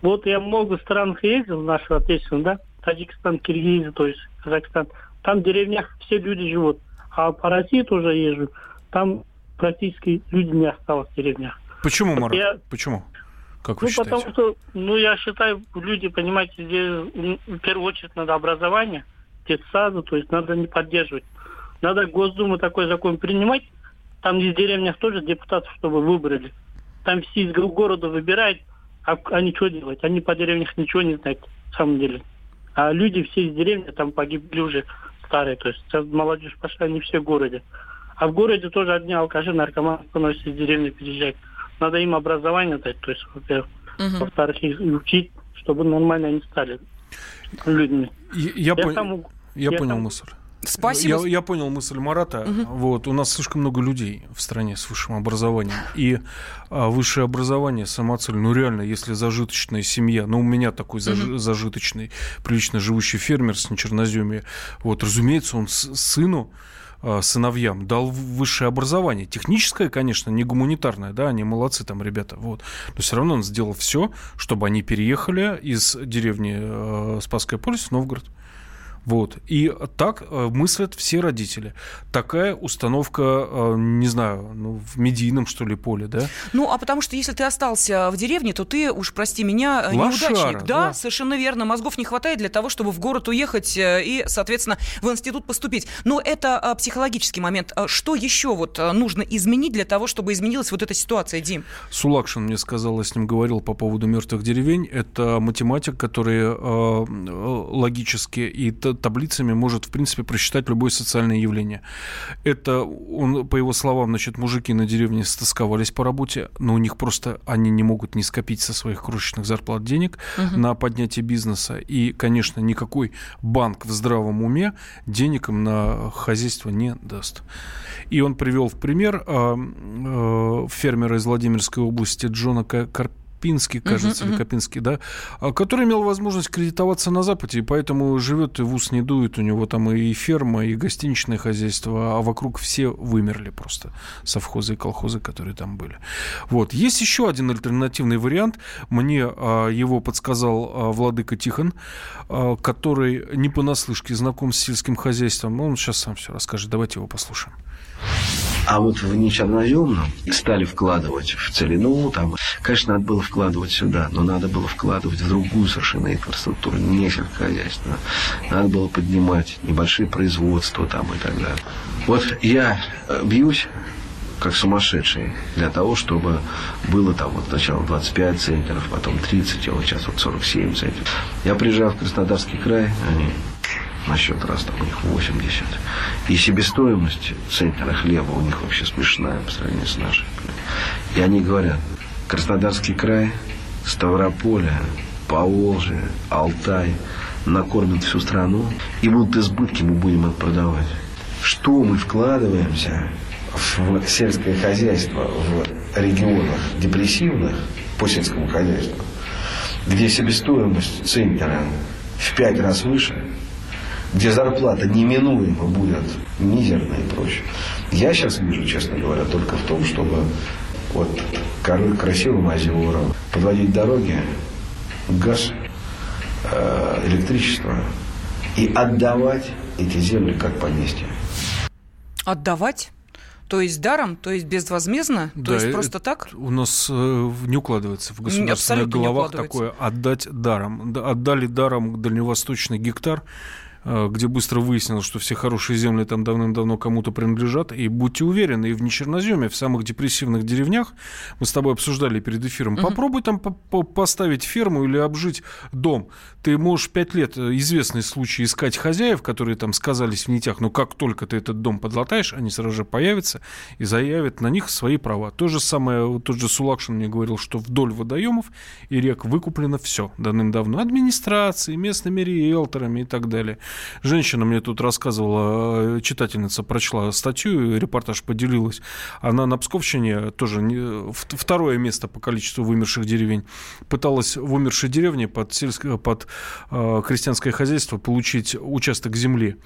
Вот я много стран ездил, нашу отечественную, да, Таджикистан, Киргизия, то есть Казахстан. Там в деревнях все люди живут. А по России тоже езжу. Там практически люди не осталось в деревнях. Почему, Марат? Я... Почему? Как вы ну, считаете? потому что, ну, я считаю, люди, понимаете, здесь в первую очередь надо образование – детсада, то есть надо не поддерживать. Надо Госдуму такой закон принимать, там из деревнях тоже депутатов, чтобы выбрали. Там все из города выбирают, а они что делать? Они по деревнях ничего не знают, на самом деле. А люди все из деревни там погибли уже старые, то есть сейчас молодежь пошла, не все в городе. А в городе тоже одни алкаши, наркоманы становятся из деревни переезжать. Надо им образование дать, то есть, во-первых. Угу. Во-вторых, их учить, чтобы нормально они стали людьми. Я, я, я, сам, я, я понял там... мысль. Спасибо. Я, я понял мысль Марата. Угу. Вот, у нас слишком много людей в стране с высшим образованием. И а, высшее образование, сама цель, ну реально, если зажиточная семья, ну у меня такой заж, угу. зажиточный, прилично живущий фермер с нечерноземья, вот, разумеется, он с, сыну сыновьям дал высшее образование. Техническое, конечно, не гуманитарное, да, они молодцы там ребята, вот. Но все равно он сделал все, чтобы они переехали из деревни э, Спасская полюс в Новгород. Вот. И так э, мыслят все родители. Такая установка, э, не знаю, ну, в медийном, что ли, поле, да? Ну, а потому что если ты остался в деревне, то ты, уж прости меня, э, Лошара, неудачник. Да, да, совершенно верно. Мозгов не хватает для того, чтобы в город уехать и, соответственно, в институт поступить. Но это психологический момент. Что еще вот нужно изменить для того, чтобы изменилась вот эта ситуация, Дим? Сулакшин мне сказал, я с ним говорил по поводу мертвых деревень. Это математик, который логически и таблицами может, в принципе, просчитать любое социальное явление. Это, он, по его словам, значит, мужики на деревне стосковались по работе, но у них просто они не могут не скопить со своих крошечных зарплат денег угу. на поднятие бизнеса. И, конечно, никакой банк в здравом уме денег им на хозяйство не даст. И он привел в пример э, э, фермера из Владимирской области Джона Карпина, Копинский, кажется, uh-huh, или Копинский, да, а, который имел возможность кредитоваться на Западе, и поэтому живет и в ус не дует. У него там и ферма, и гостиничное хозяйство, а вокруг все вымерли просто, совхозы и колхозы, которые там были. Вот. Есть еще один альтернативный вариант. Мне а, его подсказал а, владыка Тихон, который не понаслышке знаком с сельским хозяйством. Он сейчас сам все расскажет. Давайте его послушаем. А вот в нечерноземном стали вкладывать в целину, там, конечно, надо было вкладывать сюда, но надо было вкладывать в другую совершенно инфраструктуру, не сельскохозяйственную. Надо было поднимать небольшие производства там и так далее. Вот я э, бьюсь как сумасшедший для того, чтобы было там вот сначала 25 центнеров, потом 30, а вот сейчас вот 47 центнеров. Я приезжал в Краснодарский край, они на счет раз там у них 80. И себестоимость центнера хлеба у них вообще смешная по сравнению с нашей. И они говорят, Краснодарский край, Ставрополье, Поволжье, Алтай накормят всю страну, и будут избытки, мы будем это продавать. Что мы вкладываемся в сельское хозяйство в регионах депрессивных по сельскому хозяйству, где себестоимость центнера в пять раз выше, где зарплата неминуемо будет мизерная и прочее. Я сейчас вижу, честно говоря, только в том, чтобы вот красивым озером подводить дороги, газ, э, электричество и отдавать эти земли как поместье. Отдавать? То есть даром, то есть безвозмездно, да, то есть просто так? У нас э, не укладывается в государственных головах такое отдать даром. Отдали даром дальневосточный гектар, Э, где быстро выяснилось, что все хорошие земли там давным-давно кому-то принадлежат. И будьте уверены, и в Нечерноземе, в самых депрессивных деревнях, мы с тобой обсуждали перед эфиром, угу. попробуй там поставить ферму или обжить дом. Ты можешь пять лет, э, известный случай, искать хозяев, которые там сказались в нитях, но как только ты этот дом подлатаешь, они сразу же появятся и заявят на них свои права. То же самое, тот же Сулакшин мне говорил, что вдоль водоемов и рек выкуплено все давным-давно. Администрацией, местными риэлторами и так далее. Женщина мне тут рассказывала, э, читательница прочла статью, репортаж поделилась. Она на Псковщине, тоже не, второе место по количеству вымерших деревень, пыталась в умершей деревне под, сельское, под э, крестьянское хозяйство получить участок земли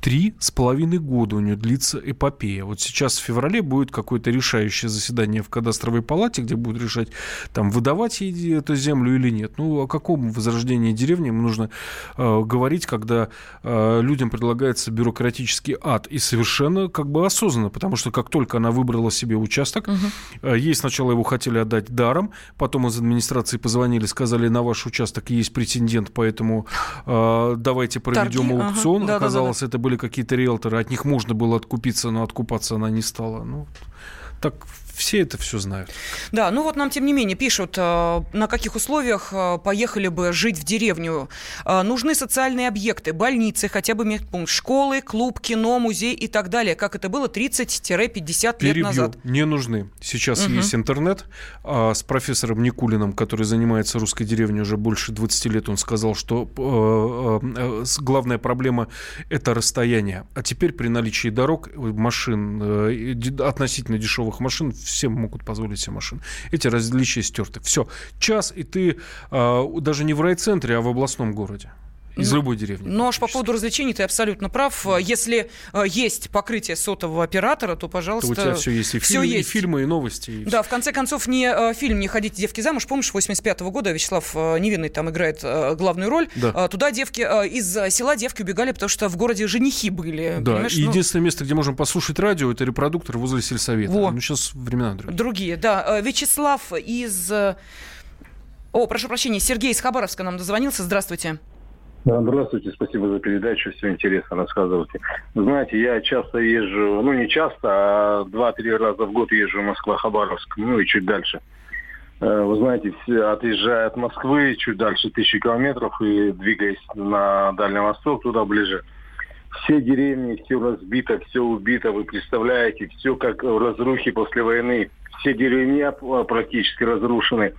три с половиной года у нее длится эпопея. Вот сейчас в феврале будет какое-то решающее заседание в кадастровой палате, где будут решать, там, выдавать ей эту землю или нет. Ну, о каком возрождении деревни нужно э, говорить, когда э, людям предлагается бюрократический ад. И совершенно как бы осознанно, потому что как только она выбрала себе участок, угу. э, ей сначала его хотели отдать даром, потом из администрации позвонили, сказали, на ваш участок есть претендент, поэтому э, давайте проведем Торги, аукцион. Ага. Оказалось, да, да, да. это были какие-то риэлторы, от них можно было откупиться, но откупаться она не стала. Ну, так все это все знают. Да, ну вот нам, тем не менее, пишут, э, на каких условиях э, поехали бы жить в деревню. Э, нужны социальные объекты, больницы, хотя бы медпункт, школы, клуб, кино, музей и так далее, как это было 30-50 лет назад. Не нужны. Сейчас угу. есть интернет. А с профессором Никулиным, который занимается русской деревней уже больше 20 лет, он сказал, что главная проблема – это расстояние. А теперь при наличии дорог, машин, относительно дешевых машин, все могут позволить себе машину. Эти различия стерты. Все. Час, и ты э, даже не в райцентре, а в областном городе. Из любой деревни. Ну, аж по поводу развлечений ты абсолютно прав. Если э, есть покрытие сотового оператора, то, пожалуйста... То у тебя все есть. И, все фильм, есть. и фильмы, и новости. И да, в конце концов, не э, фильм «Не ходите, девки, замуж». Помнишь, 85 -го года Вячеслав э, Невинный там играет э, главную роль. Да. Э, туда девки, э, из села девки убегали, потому что в городе женихи были. Да, и ну... единственное место, где можем послушать радио, это репродуктор возле сельсовета. Во. Ну, сейчас времена другие. Другие, да. Вячеслав из... О, прошу прощения, Сергей из Хабаровска нам дозвонился. Здравствуйте. Здравствуйте, спасибо за передачу, все интересно рассказывайте. Знаете, я часто езжу, ну не часто, а два-три раза в год езжу в Москва-Хабаровск, ну и чуть дальше. Э, вы знаете, отъезжая от Москвы чуть дальше тысячи километров и двигаясь на Дальний Восток, туда ближе, все деревни, все разбито, все убито, вы представляете, все как в разрухе после войны. Все деревня практически разрушены,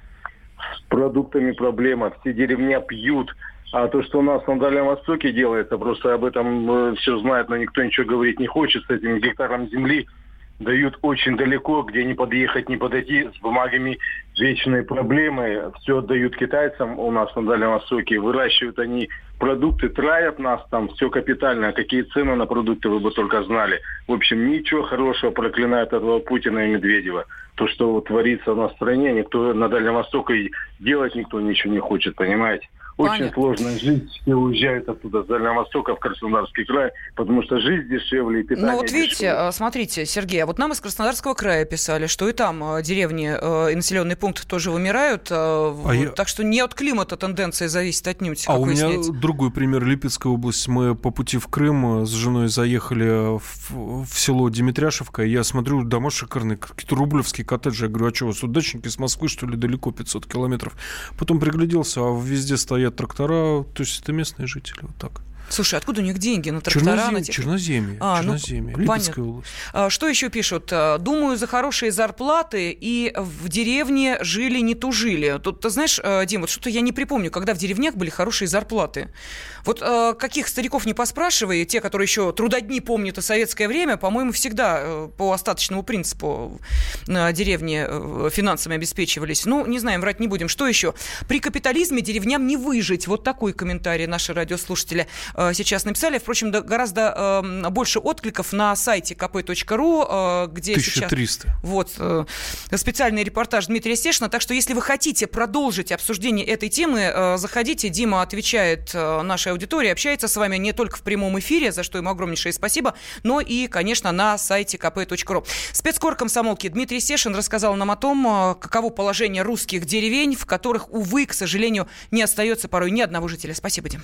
с продуктами проблема, все деревня пьют. А то, что у нас на Дальнем Востоке делается, просто об этом э, все знают, но никто ничего говорить не хочет с этим гектаром земли – дают очень далеко, где не подъехать, не подойти, с бумагами вечные проблемы. Все отдают китайцам у нас на Дальнем Востоке. Выращивают они продукты, травят нас там, все капитально. Какие цены на продукты вы бы только знали. В общем, ничего хорошего проклинают этого Путина и Медведева. То, что творится на стране, никто на Дальнем Востоке делать никто ничего не хочет, понимаете? Очень Понятно. сложно жить. Все уезжают оттуда, с Дальнего Востока, в Краснодарский край, потому что жизнь дешевле и питание Ну вот видите, дешевле. смотрите, Сергей, а вот нам из Краснодарского края писали, что и там э, деревни э, и населенные пункты тоже вымирают. А я... Так что не от климата тенденция зависит отнюдь. А у меня другой пример. Липецкая область. Мы по пути в Крым с женой заехали в, в село Димитряшевка. И я смотрю, дома шикарные, какие-то рублевские коттеджи. Я говорю, а что, у вас удачники с Москвы, что ли, далеко 500 километров? Потом пригляделся, а везде стоят стоят трактора, то есть это местные жители, вот так. Слушай, откуда у них деньги на трактора? Чернозем... На тех... Черноземье. А, ну, Черноземье. Ну, Липецкая область. А, что еще пишут? А, Думаю, за хорошие зарплаты и в деревне жили, не тужили. Тут, ты знаешь, а, Дим, вот что-то я не припомню, когда в деревнях были хорошие зарплаты. Вот каких стариков не поспрашивай, те, которые еще трудодни помнят о советское время, по-моему, всегда э, по остаточному принципу на деревне э, финансами обеспечивались. Ну, не знаем, врать не будем. Что еще? При капитализме деревням не выжить. Вот такой комментарий наши радиослушатели Э, сейчас написали. Впрочем, гораздо эм, больше откликов на сайте kp.ru, э, где 1300. сейчас... Вот, э, специальный репортаж Дмитрия Стешина. Так что, если вы хотите продолжить обсуждение этой темы, заходите. Дима отвечает нашей аудитории, общается с вами не только в прямом эфире, за что ему огромнейшее спасибо, но и, конечно, на сайте kp.ru. Спецкор комсомолки Дмитрий Сешин рассказал нам о том, каково положение русских деревень, в которых, увы, к сожалению, не остается порой ни одного жителя. Спасибо, Дим.